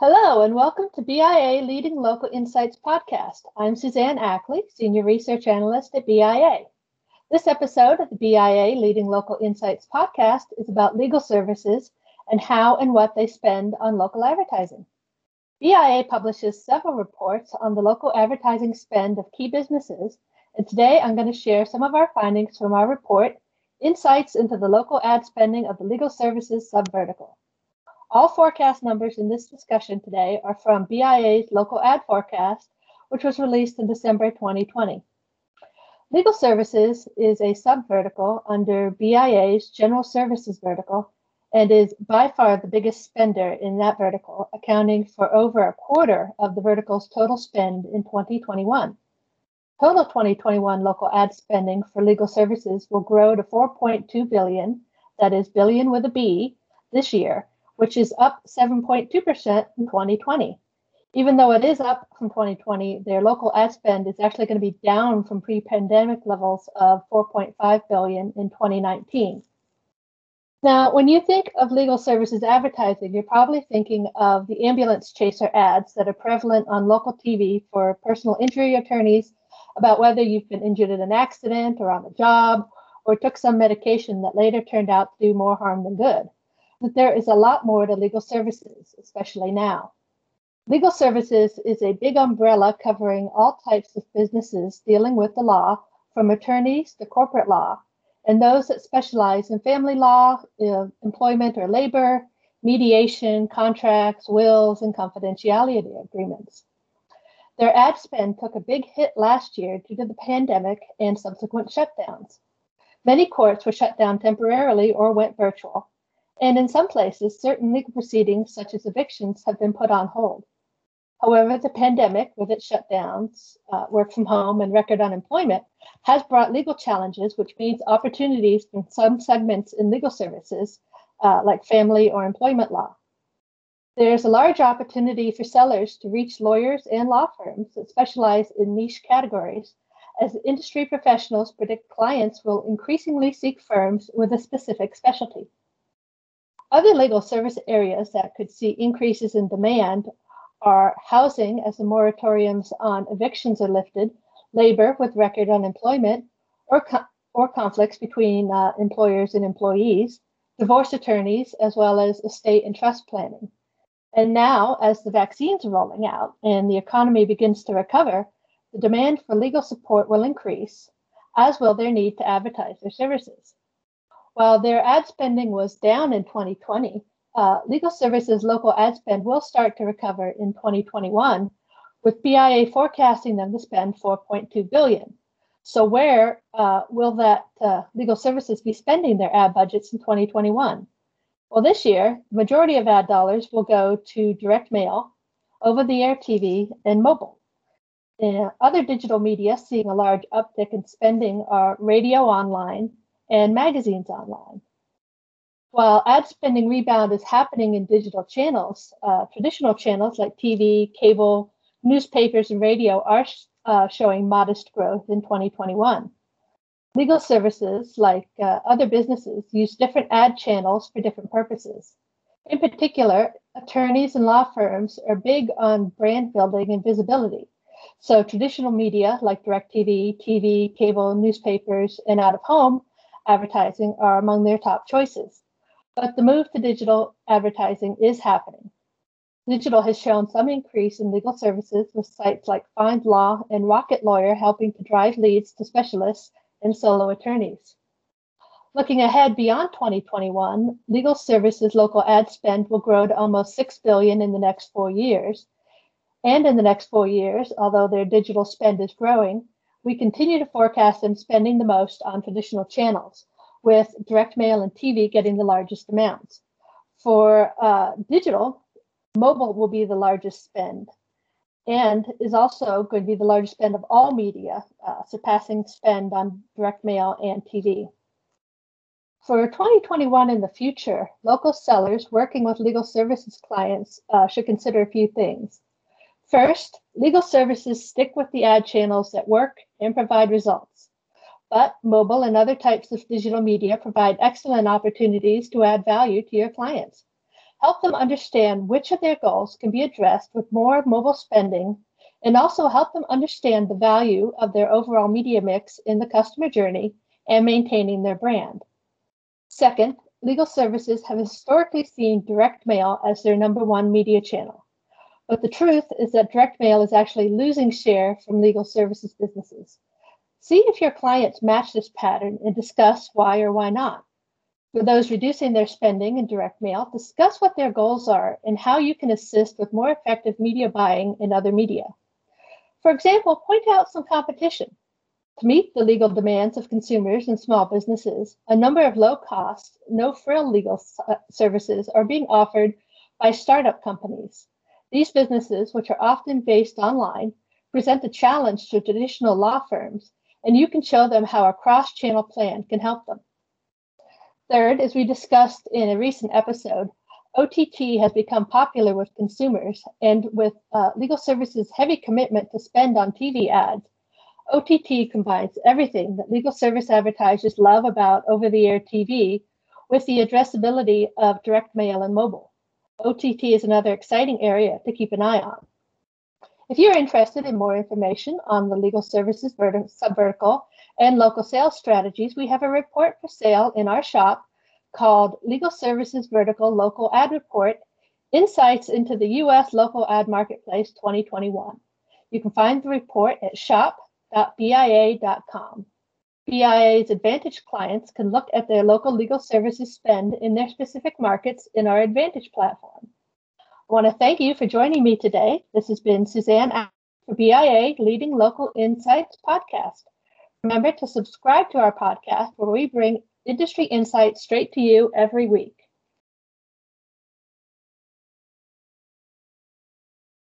Hello, and welcome to BIA Leading Local Insights podcast. I'm Suzanne Ackley, Senior Research Analyst at BIA. This episode of the BIA Leading Local Insights podcast is about legal services and how and what they spend on local advertising. BIA publishes several reports on the local advertising spend of key businesses, and today I'm going to share some of our findings from our report, Insights into the Local Ad Spending of the Legal Services Subvertical. All forecast numbers in this discussion today are from BIA's local ad forecast, which was released in December 2020. Legal services is a subvertical under BIA's general services vertical and is by far the biggest spender in that vertical, accounting for over a quarter of the vertical's total spend in 2021. Total 2021 local ad spending for legal services will grow to 4.2 billion, that is billion with a B, this year, which is up 7.2% in 2020. Even though it is up from 2020, their local ad spend is actually going to be down from pre-pandemic levels of 4.5 billion in 2019. Now, when you think of legal services advertising, you're probably thinking of the ambulance chaser ads that are prevalent on local TV for personal injury attorneys about whether you've been injured in an accident or on the job or took some medication that later turned out to do more harm than good that there is a lot more to legal services, especially now. Legal services is a big umbrella covering all types of businesses dealing with the law, from attorneys to corporate law, and those that specialize in family law, uh, employment or labor, mediation, contracts, wills, and confidentiality agreements. Their ad spend took a big hit last year due to the pandemic and subsequent shutdowns. Many courts were shut down temporarily or went virtual, and in some places, certain legal proceedings, such as evictions, have been put on hold. However, the pandemic, with its shutdowns, uh, work from home, and record unemployment, has brought legal challenges, which means opportunities in some segments in legal services, uh, like family or employment law. There's a large opportunity for sellers to reach lawyers and law firms that specialize in niche categories, as industry professionals predict clients will increasingly seek firms with a specific specialty. Other legal service areas that could see increases in demand are housing as the moratoriums on evictions are lifted, labor with record unemployment, or, co- or conflicts between uh, employers and employees, divorce attorneys, as well as estate and trust planning. And now, as the vaccines are rolling out and the economy begins to recover, the demand for legal support will increase, as will their need to advertise their services. While their ad spending was down in 2020, uh, legal services local ad spend will start to recover in 2021, with BIA forecasting them to spend 4.2 billion. So where uh, will that uh, legal services be spending their ad budgets in 2021? Well, this year, the majority of ad dollars will go to direct mail, over-the-air TV, and mobile. And other digital media seeing a large uptick in spending are radio online, and magazines online. While ad spending rebound is happening in digital channels, uh, traditional channels like TV, cable, newspapers, and radio are uh, showing modest growth in 2021. Legal services, like uh, other businesses, use different ad channels for different purposes. In particular, attorneys and law firms are big on brand building and visibility. So, traditional media like DirecTV, TV, cable, newspapers, and out of home advertising are among their top choices. But the move to digital advertising is happening. Digital has shown some increase in legal services with sites like FindLaw and Rocket Lawyer helping to drive leads to specialists and solo attorneys. Looking ahead beyond 2021, legal services local ad spend will grow to almost 6 billion in the next 4 years. And in the next 4 years, although their digital spend is growing, we continue to forecast them spending the most on traditional channels, with direct mail and TV getting the largest amounts. For uh, digital, mobile will be the largest spend and is also going to be the largest spend of all media, uh, surpassing spend on direct mail and TV. For 2021 in the future, local sellers working with legal services clients uh, should consider a few things. First, legal services stick with the ad channels that work and provide results. But mobile and other types of digital media provide excellent opportunities to add value to your clients. help them understand which of their goals can be addressed with more mobile spending, and also help them understand the value of their overall media mix in the customer journey and maintaining their brand. Second, legal services have historically seen direct mail as their number one media channel. But the truth is that direct mail is actually losing share from legal services businesses. See if your clients match this pattern and discuss why or why not. For those reducing their spending in direct mail, discuss what their goals are and how you can assist with more effective media buying in other media. For example, point out some competition. To meet the legal demands of consumers and small businesses, a number of low cost, no frill legal services are being offered by startup companies. These businesses, which are often based online, present a challenge to traditional law firms, and you can show them how a cross channel plan can help them. Third, as we discussed in a recent episode, OTT has become popular with consumers, and with uh, legal services' heavy commitment to spend on TV ads, OTT combines everything that legal service advertisers love about over the air TV with the addressability of direct mail and mobile. OTT is another exciting area to keep an eye on. If you're interested in more information on the legal services vertical, subvertical and local sales strategies, we have a report for sale in our shop called Legal Services Vertical Local Ad Report Insights into the U.S. Local Ad Marketplace 2021. You can find the report at shop.bia.com. BIA's Advantage clients can look at their local legal services spend in their specific markets in our Advantage platform. I want to thank you for joining me today. This has been Suzanne for BIA Leading Local Insights podcast. Remember to subscribe to our podcast where we bring industry insights straight to you every week.